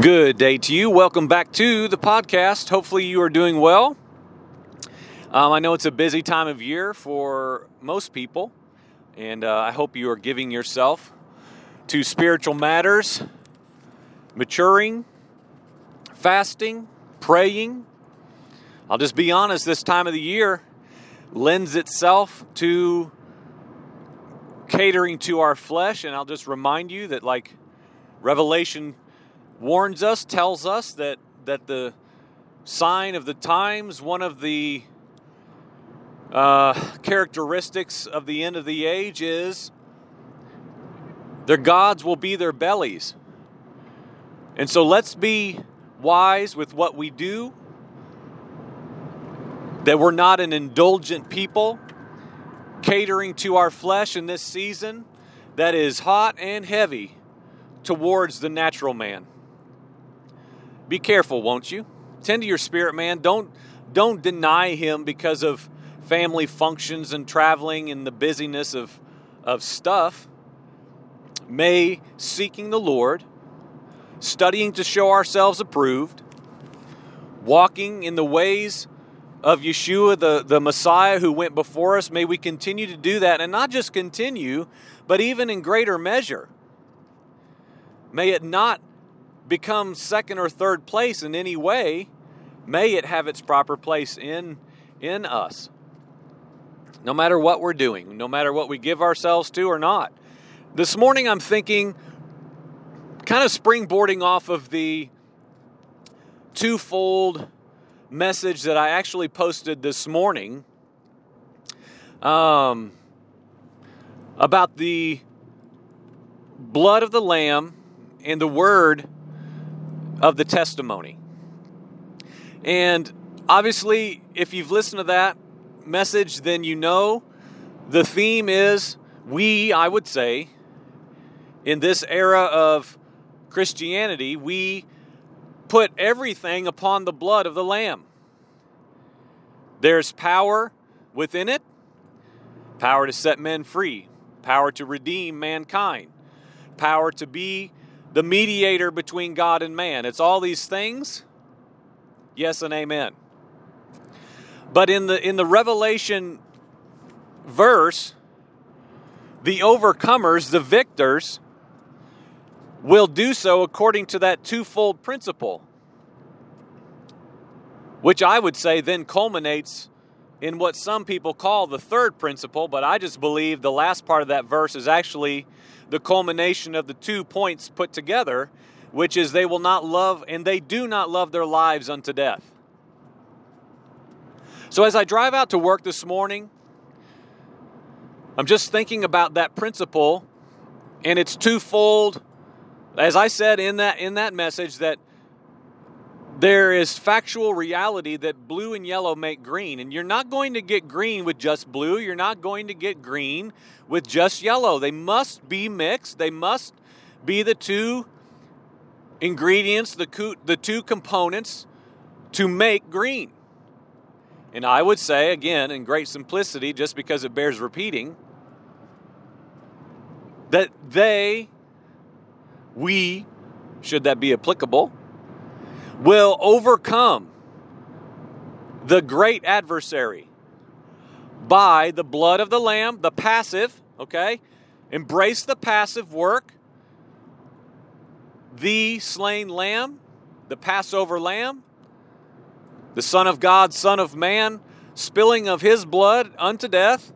Good day to you. Welcome back to the podcast. Hopefully, you are doing well. Um, I know it's a busy time of year for most people, and uh, I hope you are giving yourself to spiritual matters, maturing, fasting, praying. I'll just be honest, this time of the year lends itself to catering to our flesh, and I'll just remind you that, like Revelation warns us, tells us that, that the sign of the times, one of the uh, characteristics of the end of the age is their gods will be their bellies. And so let's be wise with what we do, that we're not an indulgent people catering to our flesh in this season that is hot and heavy towards the natural man. Be careful, won't you? Tend to your spirit man. Don't don't deny him because of family functions and traveling and the busyness of of stuff. May seeking the Lord, studying to show ourselves approved, walking in the ways of Yeshua, the, the Messiah who went before us, may we continue to do that and not just continue, but even in greater measure. May it not become second or third place in any way, may it have its proper place in, in us. No matter what we're doing, no matter what we give ourselves to or not. This morning I'm thinking, kind of springboarding off of the twofold message that I actually posted this morning um, about the blood of the Lamb and the word of the testimony. And obviously, if you've listened to that message, then you know the theme is we, I would say, in this era of Christianity, we put everything upon the blood of the Lamb. There's power within it power to set men free, power to redeem mankind, power to be the mediator between God and man. It's all these things. Yes and amen. But in the in the Revelation verse, the overcomers, the victors, will do so according to that twofold principle, which I would say then culminates in what some people call the third principle, but I just believe the last part of that verse is actually the culmination of the two points put together, which is they will not love and they do not love their lives unto death. So as I drive out to work this morning, I'm just thinking about that principle and it's twofold. As I said in that in that message that there is factual reality that blue and yellow make green. And you're not going to get green with just blue. You're not going to get green with just yellow. They must be mixed. They must be the two ingredients, the, co- the two components to make green. And I would say, again, in great simplicity, just because it bears repeating, that they, we, should that be applicable, will overcome the great adversary by the blood of the Lamb, the passive, okay? Embrace the passive work. The slain Lamb, the Passover Lamb, the Son of God, Son of Man, spilling of his blood unto death,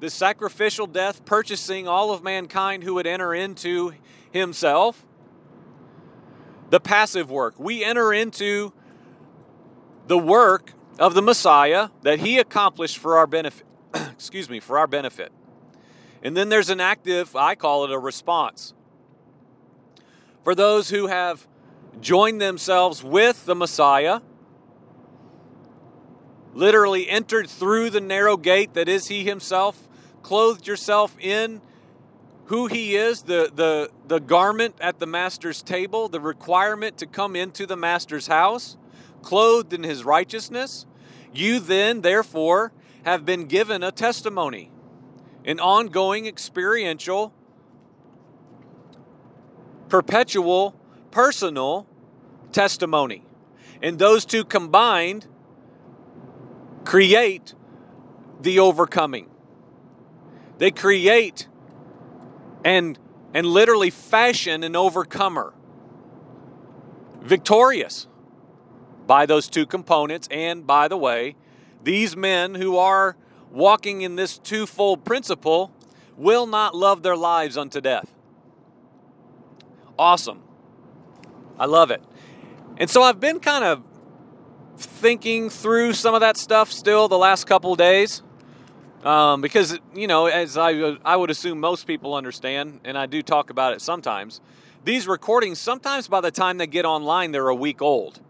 the sacrificial death purchasing all of mankind who would enter into himself the passive work. We enter into the work of the Messiah that he accomplished for our benefit. excuse me, for our benefit. And then there's an active, I call it a response. For those who have joined themselves with the Messiah, literally entered through the narrow gate that is he himself, clothed yourself in who he is, the, the, the garment at the master's table, the requirement to come into the master's house, clothed in his righteousness, you then, therefore, have been given a testimony, an ongoing experiential, perpetual personal testimony. And those two combined create the overcoming. They create and and literally fashion an overcomer. Victorious by those two components and by the way, these men who are walking in this twofold principle will not love their lives unto death. Awesome. I love it. And so I've been kind of thinking through some of that stuff still the last couple days. Um, because, you know, as I, I would assume most people understand, and I do talk about it sometimes, these recordings, sometimes by the time they get online, they're a week old.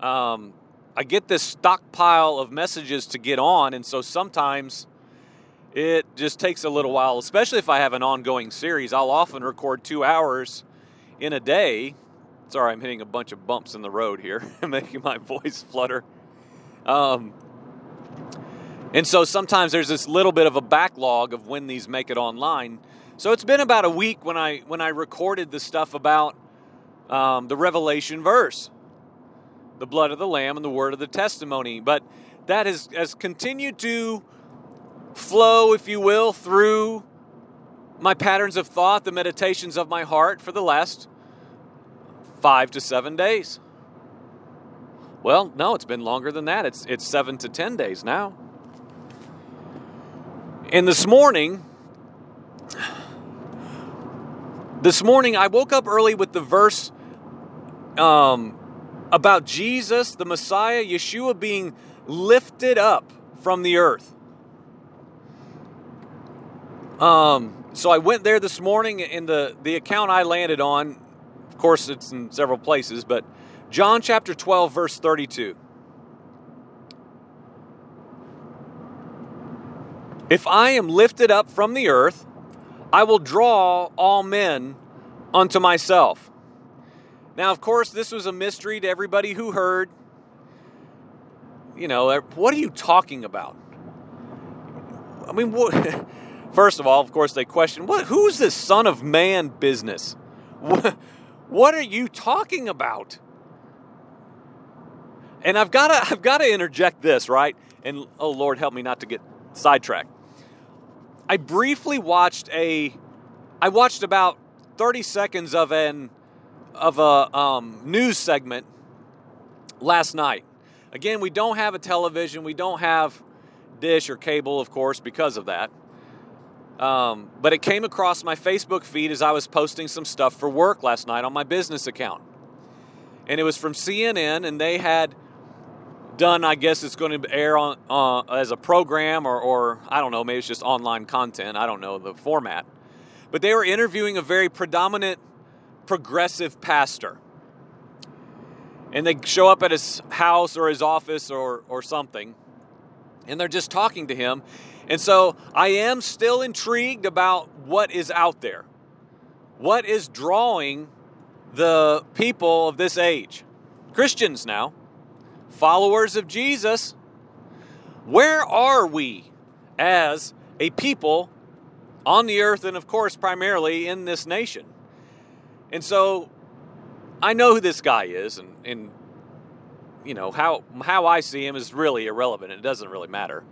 Um, I get this stockpile of messages to get on, and so sometimes it just takes a little while, especially if I have an ongoing series. I'll often record two hours in a day. Sorry, I'm hitting a bunch of bumps in the road here, making my voice flutter. Um, and so sometimes there's this little bit of a backlog of when these make it online. So it's been about a week when I when I recorded the stuff about um, the Revelation verse the blood of the Lamb and the word of the testimony. But that has, has continued to flow, if you will, through my patterns of thought, the meditations of my heart for the last five to seven days. Well, no, it's been longer than that. It's, it's seven to ten days now. And this morning, this morning I woke up early with the verse um, about Jesus, the Messiah, Yeshua being lifted up from the earth. Um, so I went there this morning, and the, the account I landed on, of course, it's in several places, but John chapter 12, verse 32. If I am lifted up from the earth, I will draw all men unto myself. Now, of course, this was a mystery to everybody who heard. You know, what are you talking about? I mean, what, first of all, of course, they question, what, who's this Son of Man business? What, what are you talking about? And I've got to I've got to interject this, right? And oh Lord, help me not to get sidetracked. I briefly watched a I watched about 30 seconds of an of a um, news segment last night. Again, we don't have a television, we don't have dish or cable, of course, because of that. Um, but it came across my Facebook feed as I was posting some stuff for work last night on my business account. And it was from CNN, and they had done, I guess it's going to air on uh, as a program or, or I don't know, maybe it's just online content. I don't know the format. But they were interviewing a very predominant progressive pastor. And they show up at his house or his office or, or something, and they're just talking to him. And so I am still intrigued about what is out there. What is drawing the people of this age? Christians now, followers of Jesus. Where are we as a people on the earth and, of course, primarily in this nation? And so I know who this guy is, and, and you know how how I see him is really irrelevant. It doesn't really matter.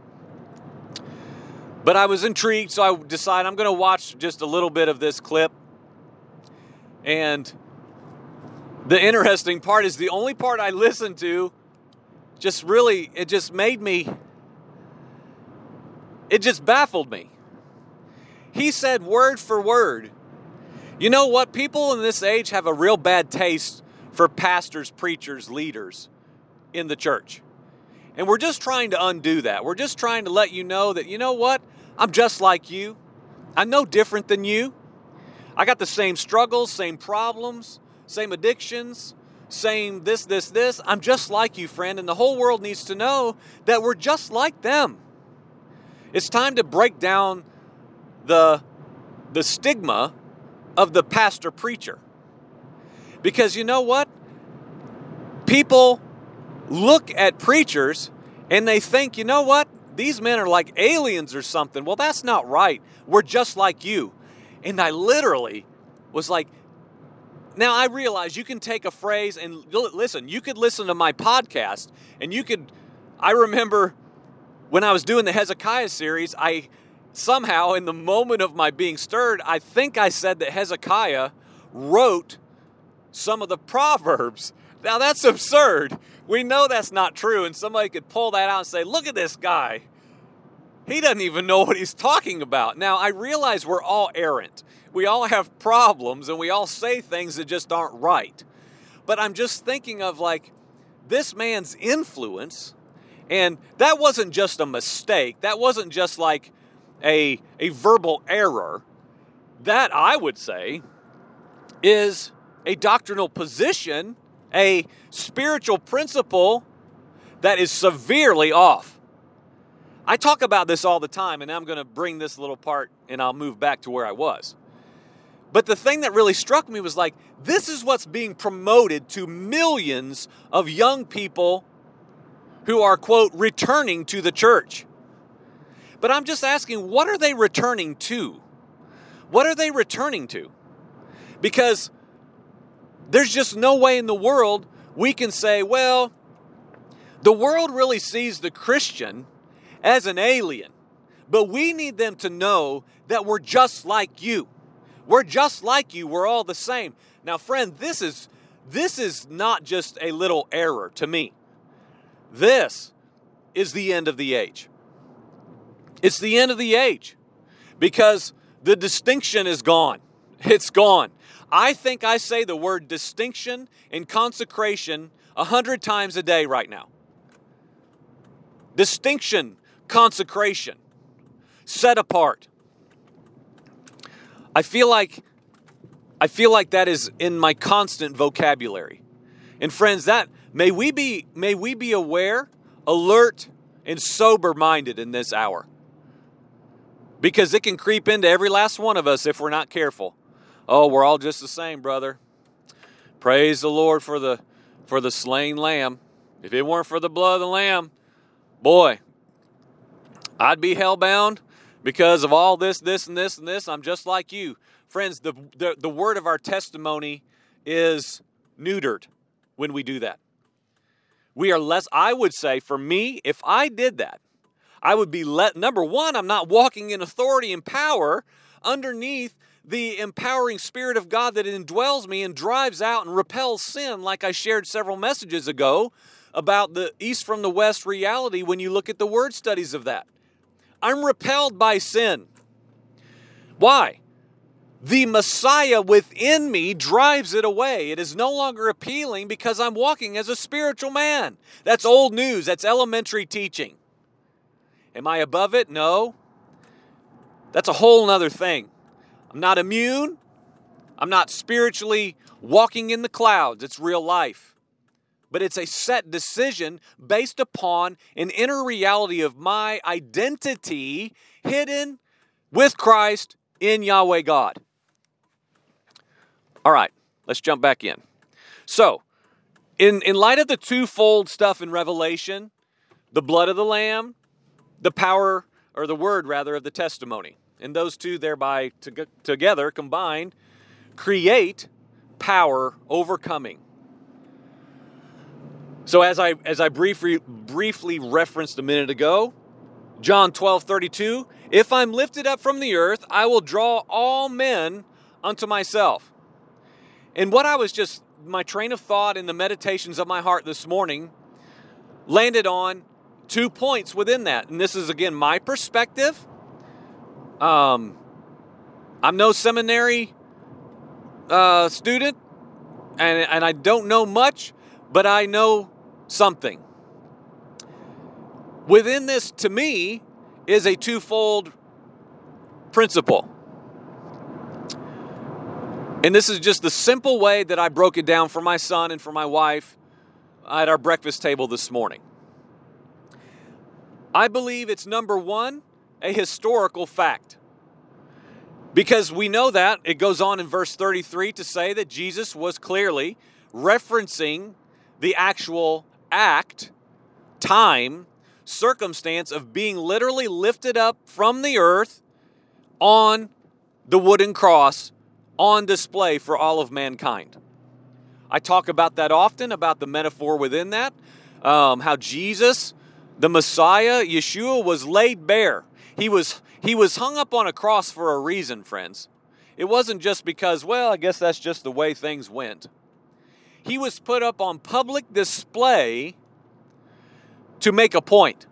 But I was intrigued, so I decided I'm going to watch just a little bit of this clip. And the interesting part is the only part I listened to just really it just made me it just baffled me. He said word for word you know what? People in this age have a real bad taste for pastors, preachers, leaders in the church. And we're just trying to undo that. We're just trying to let you know that, you know what? I'm just like you. I'm no different than you. I got the same struggles, same problems, same addictions, same this, this, this. I'm just like you, friend. And the whole world needs to know that we're just like them. It's time to break down the, the stigma of the pastor preacher. Because you know what? People look at preachers and they think, you know what? These men are like aliens or something. Well, that's not right. We're just like you. And I literally was like, now I realize you can take a phrase and listen, you could listen to my podcast and you could I remember when I was doing the Hezekiah series, I somehow in the moment of my being stirred, I think I said that Hezekiah wrote some of the proverbs. Now that's absurd. We know that's not true and somebody could pull that out and say, "Look at this guy. He doesn't even know what he's talking about." Now I realize we're all errant we all have problems and we all say things that just aren't right. But I'm just thinking of like this man's influence, and that wasn't just a mistake. That wasn't just like a, a verbal error. That, I would say, is a doctrinal position, a spiritual principle that is severely off. I talk about this all the time, and I'm going to bring this little part and I'll move back to where I was. But the thing that really struck me was like, this is what's being promoted to millions of young people who are, quote, returning to the church. But I'm just asking, what are they returning to? What are they returning to? Because there's just no way in the world we can say, well, the world really sees the Christian as an alien, but we need them to know that we're just like you. We're just like you. We're all the same. Now, friend, this is this is not just a little error to me. This is the end of the age. It's the end of the age because the distinction is gone. It's gone. I think I say the word distinction and consecration a hundred times a day right now. Distinction, consecration, set apart. I feel like I feel like that is in my constant vocabulary. And friends, that may we be may we be aware, alert, and sober minded in this hour. Because it can creep into every last one of us if we're not careful. Oh, we're all just the same, brother. Praise the Lord for the for the slain lamb. If it weren't for the blood of the lamb, boy, I'd be hellbound because of all this, this, and this, and this, I'm just like you. Friends, the, the, the word of our testimony is neutered when we do that. We are less, I would say, for me, if I did that, I would be let, number one, I'm not walking in authority and power underneath the empowering Spirit of God that indwells me and drives out and repels sin, like I shared several messages ago about the east from the west reality when you look at the word studies of that. I'm repelled by sin. Why? The Messiah within me drives it away. It is no longer appealing because I'm walking as a spiritual man. That's old news. That's elementary teaching. Am I above it? No. That's a whole other thing. I'm not immune. I'm not spiritually walking in the clouds. It's real life but it's a set decision based upon an inner reality of my identity hidden with Christ in Yahweh God. All right, let's jump back in. So, in, in light of the twofold stuff in Revelation, the blood of the Lamb, the power, or the word rather, of the testimony, and those two thereby to, together combined create power overcoming. So as I as I briefly briefly referenced a minute ago, John 12, 32, if I'm lifted up from the earth, I will draw all men unto myself. And what I was just my train of thought in the meditations of my heart this morning landed on two points within that. And this is again my perspective. Um, I'm no seminary uh, student, and, and I don't know much, but I know something. Within this, to me, is a twofold principle. And this is just the simple way that I broke it down for my son and for my wife at our breakfast table this morning. I believe it's number one, a historical fact. Because we know that, it goes on in verse 33 to say that Jesus was clearly referencing the actual act, time, circumstance of being literally lifted up from the earth on the wooden cross on display for all of mankind. I talk about that often, about the metaphor within that, um, how Jesus, the Messiah, Yeshua, was laid bare. He was, he was hung up on a cross for a reason, friends. It wasn't just because, well, I guess that's just the way things went. He was put up on public display to make a point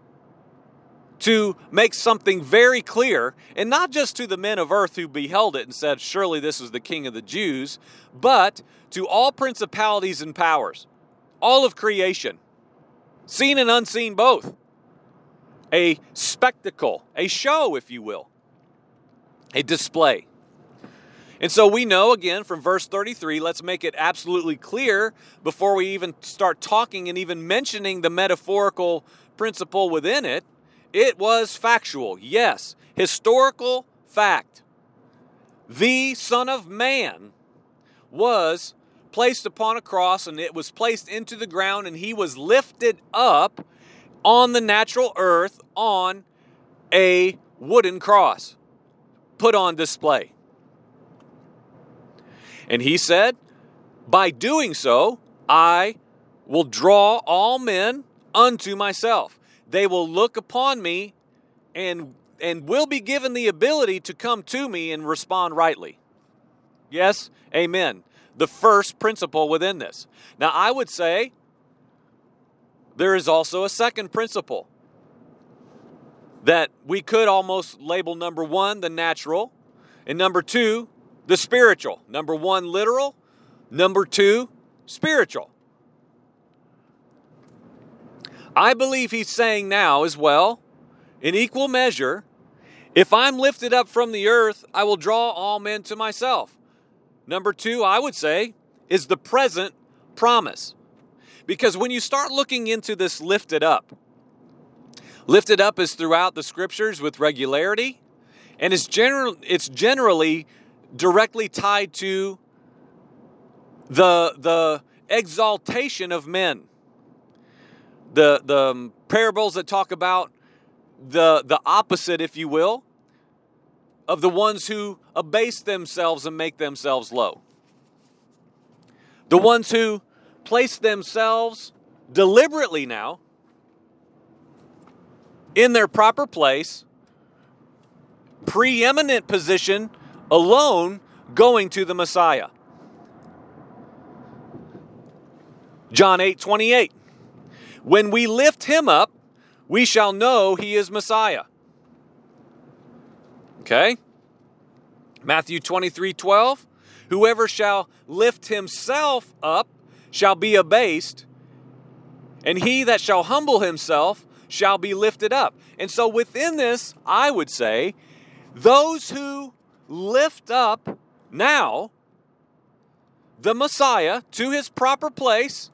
to make something very clear, and not just to the men of earth who beheld it and said, Surely this is the King of the Jews, but to all principalities and powers, all of creation, seen and unseen both. A spectacle, a show, if you will, a display. And so we know again from verse 33, let's make it absolutely clear before we even start talking and even mentioning the metaphorical principle within it it was factual, yes, historical fact. The Son of Man was placed upon a cross and it was placed into the ground and he was lifted up on the natural earth on a wooden cross, put on display. And he said, By doing so, I will draw all men unto myself they will look upon me and and will be given the ability to come to me and respond rightly. Yes, amen. The first principle within this. Now, I would say there is also a second principle that we could almost label number one, the natural, and number two, the spiritual. Number one, literal, number two, spiritual. I believe he's saying now as well, in equal measure, if I'm lifted up from the earth, I will draw all men to myself. Number two, I would say, is the present promise. Because when you start looking into this lifted up, lifted up is throughout the scriptures with regularity, and it's, general, it's generally directly tied to the, the exaltation of men the the um, parables that talk about the the opposite, if you will, of the ones who abase themselves and make themselves low. The ones who place themselves deliberately now in their proper place, preeminent position, alone, going to the Messiah. John 8 28. When we lift him up, we shall know he is Messiah. Okay? Matthew 23 12. Whoever shall lift himself up shall be abased, and he that shall humble himself shall be lifted up. And so, within this, I would say, those who lift up now the Messiah to his proper place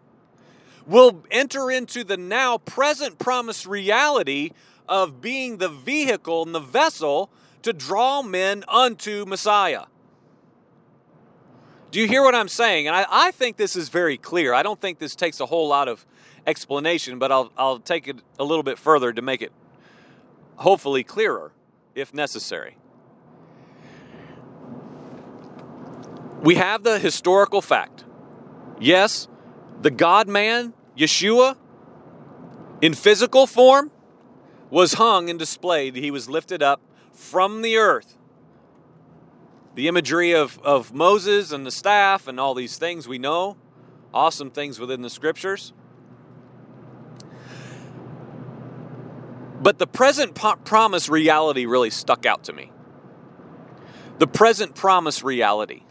will enter into the now present promised reality of being the vehicle and the vessel to draw men unto Messiah. Do you hear what I'm saying? And I, I think this is very clear. I don't think this takes a whole lot of explanation, but I'll, I'll take it a little bit further to make it hopefully clearer if necessary. We have the historical fact. Yes, the God man, Yeshua, in physical form, was hung and displayed. He was lifted up from the earth. The imagery of, of Moses and the staff and all these things we know, awesome things within the scriptures. But the present po- promise reality really stuck out to me. The present promise reality.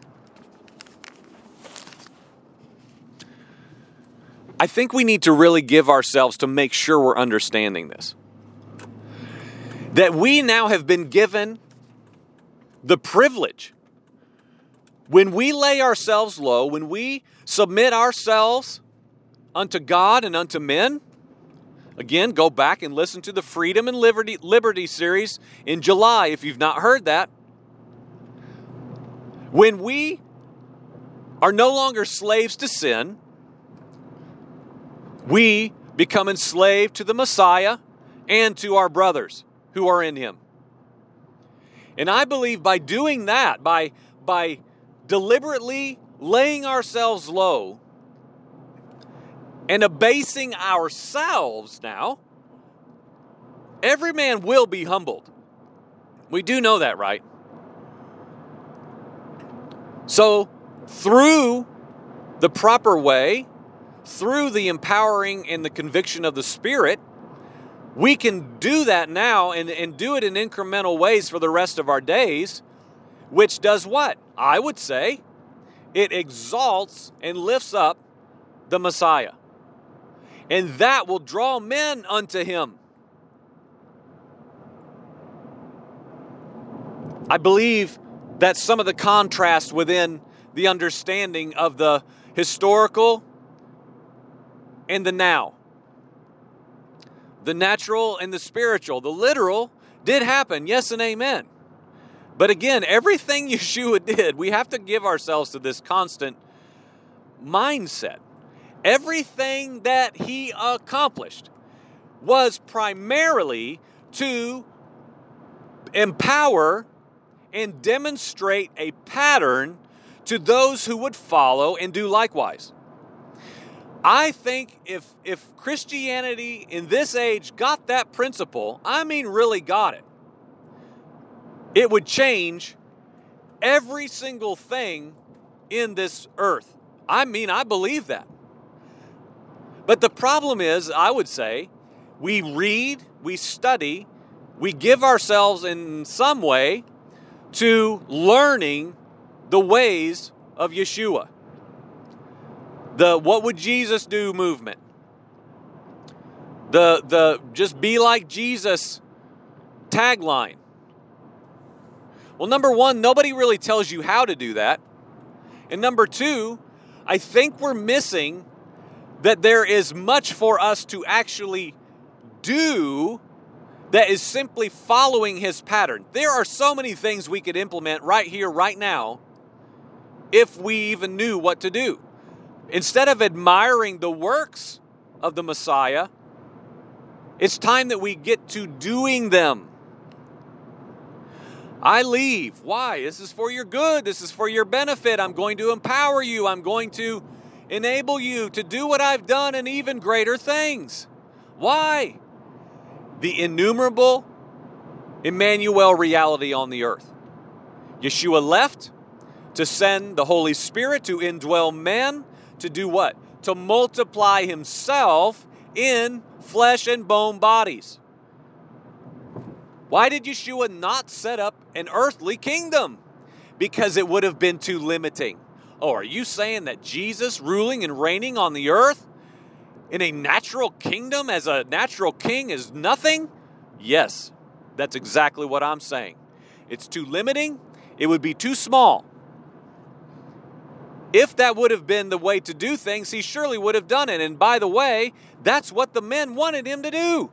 I think we need to really give ourselves to make sure we're understanding this. That we now have been given the privilege when we lay ourselves low, when we submit ourselves unto God and unto men. Again, go back and listen to the Freedom and Liberty, Liberty series in July if you've not heard that. When we are no longer slaves to sin, we become enslaved to the Messiah and to our brothers who are in him. And I believe by doing that, by, by deliberately laying ourselves low and abasing ourselves now, every man will be humbled. We do know that, right? So, through the proper way, through the empowering and the conviction of the Spirit, we can do that now and, and do it in incremental ways for the rest of our days, which does what? I would say it exalts and lifts up the Messiah. And that will draw men unto him. I believe that some of the contrast within the understanding of the historical and the now. The natural and the spiritual. The literal did happen, yes and amen. But again, everything Yeshua did, we have to give ourselves to this constant mindset. Everything that he accomplished was primarily to empower and demonstrate a pattern to those who would follow and do likewise. I think if if Christianity in this age got that principle, I mean really got it, it would change every single thing in this earth. I mean, I believe that. But the problem is, I would say, we read, we study, we give ourselves in some way to learning the ways of Yeshua. The what would Jesus do movement. The the just be like Jesus tagline. Well, number 1, nobody really tells you how to do that. And number 2, I think we're missing that there is much for us to actually do that is simply following his pattern. There are so many things we could implement right here, right now, if we even knew what to do. Instead of admiring the works of the Messiah, it's time that we get to doing them. I leave. Why? This is for your good. This is for your benefit. I'm going to empower you. I'm going to enable you to do what I've done and even greater things. Why? the innumerable Emmanuel reality on the earth. Yeshua left to send the Holy Spirit to indwell man to do what? To multiply himself in flesh and bone bodies. Why did Yeshua not set up an earthly kingdom? Because it would have been too limiting. Oh, are you saying that Jesus ruling and reigning on the earth in a natural kingdom as a natural king is nothing? Yes, that's exactly what I'm saying. It's too limiting, it would be too small. If that would have been the way to do things, he surely would have done it. And by the way, that's what the men wanted him to do.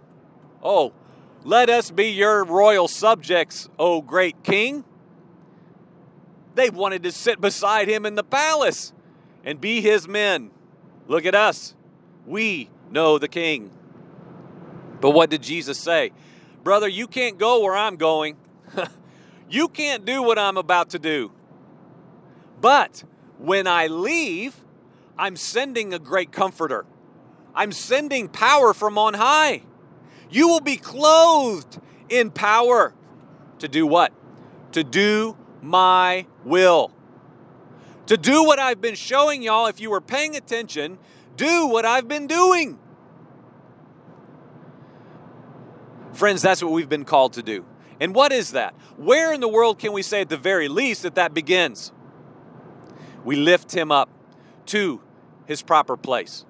Oh, let us be your royal subjects, O great king. They wanted to sit beside him in the palace and be his men. Look at us. We know the King. But what did Jesus say? Brother, you can't go where I'm going. you can't do what I'm about to do. But when I leave, I'm sending a great comforter. I'm sending power from on high. You will be clothed in power to do what? To do my will. To do what I've been showing y'all, if you were paying attention, do what I've been doing. Friends, that's what we've been called to do. And what is that? Where in the world can we say at the very least that that begins? We lift him up to his proper place.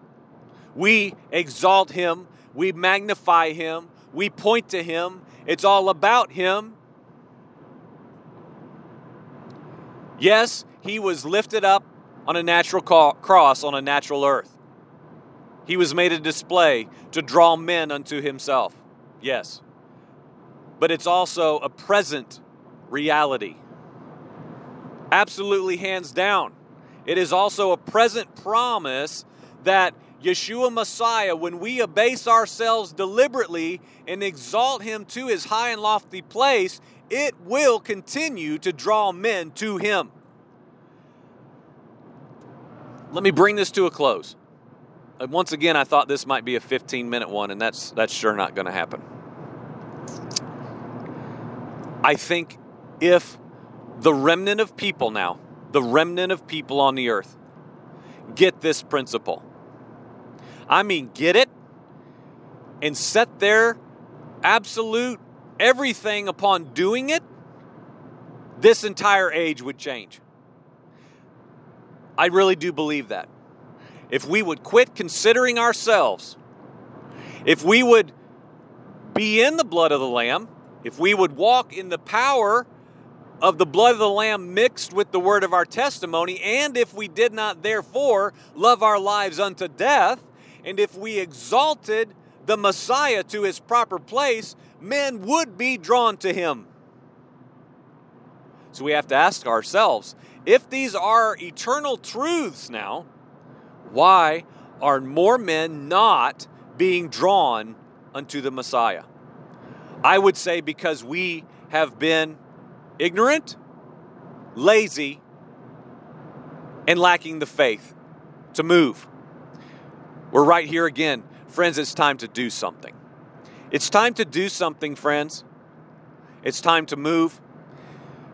We exalt him, we magnify him, we point to him. It's all about him. Yes, he was lifted up on a natural cross on a natural earth. He was made a display to draw men unto himself. Yes. But it's also a present reality. Absolutely, hands down. It is also a present promise that Yeshua Messiah, when we abase ourselves deliberately and exalt him to his high and lofty place, it will continue to draw men to him. let me bring this to a close. Uh, Once again, I thought this might be a 15 minute one, and that's, that's sure not going to happen. I think if the remnant of people now, the remnant of people on the earth, get this principle, I mean, get it and set their absolute everything upon doing it, this entire age would change. I really do believe that. If we would quit considering ourselves, if we would be in the blood of the Lamb, if we would walk in the power of the blood of the Lamb mixed with the word of our testimony, and if we did not therefore love our lives unto death, and if we exalted the Messiah to his proper place, men would be drawn to him. So we have to ask ourselves if these are eternal truths now, why are more men not being drawn unto the Messiah? I would say because we have been ignorant, lazy, and lacking the faith to move. We're right here again. Friends, it's time to do something. It's time to do something, friends. It's time to move.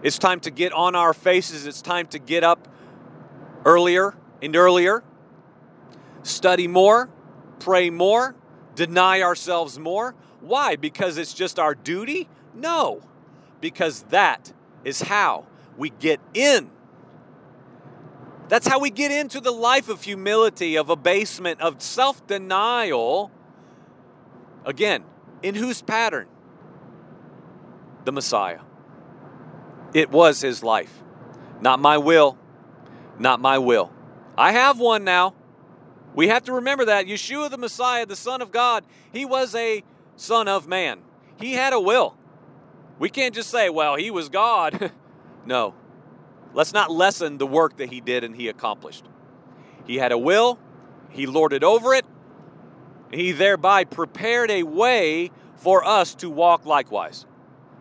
It's time to get on our faces. It's time to get up earlier and earlier, study more, pray more, deny ourselves more. Why? Because it's just our duty? No, because that is how we get in. That's how we get into the life of humility, of abasement, of self denial. Again, in whose pattern? The Messiah. It was his life. Not my will, not my will. I have one now. We have to remember that. Yeshua the Messiah, the Son of God, he was a Son of Man. He had a will. We can't just say, well, he was God. no. Let's not lessen the work that he did and he accomplished. He had a will, he lorded over it, he thereby prepared a way for us to walk likewise.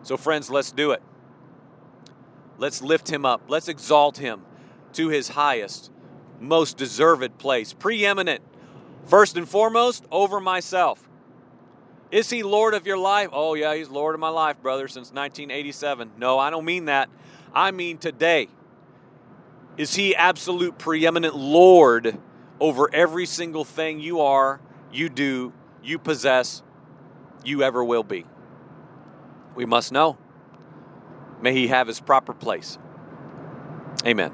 So, friends, let's do it. Let's lift him up. Let's exalt him to his highest, most deserved place, preeminent, first and foremost, over myself. Is he Lord of your life? Oh, yeah, he's Lord of my life, brother, since 1987. No, I don't mean that. I mean today. Is he absolute preeminent Lord over every single thing you are, you do, you possess, you ever will be? We must know. May he have his proper place. Amen.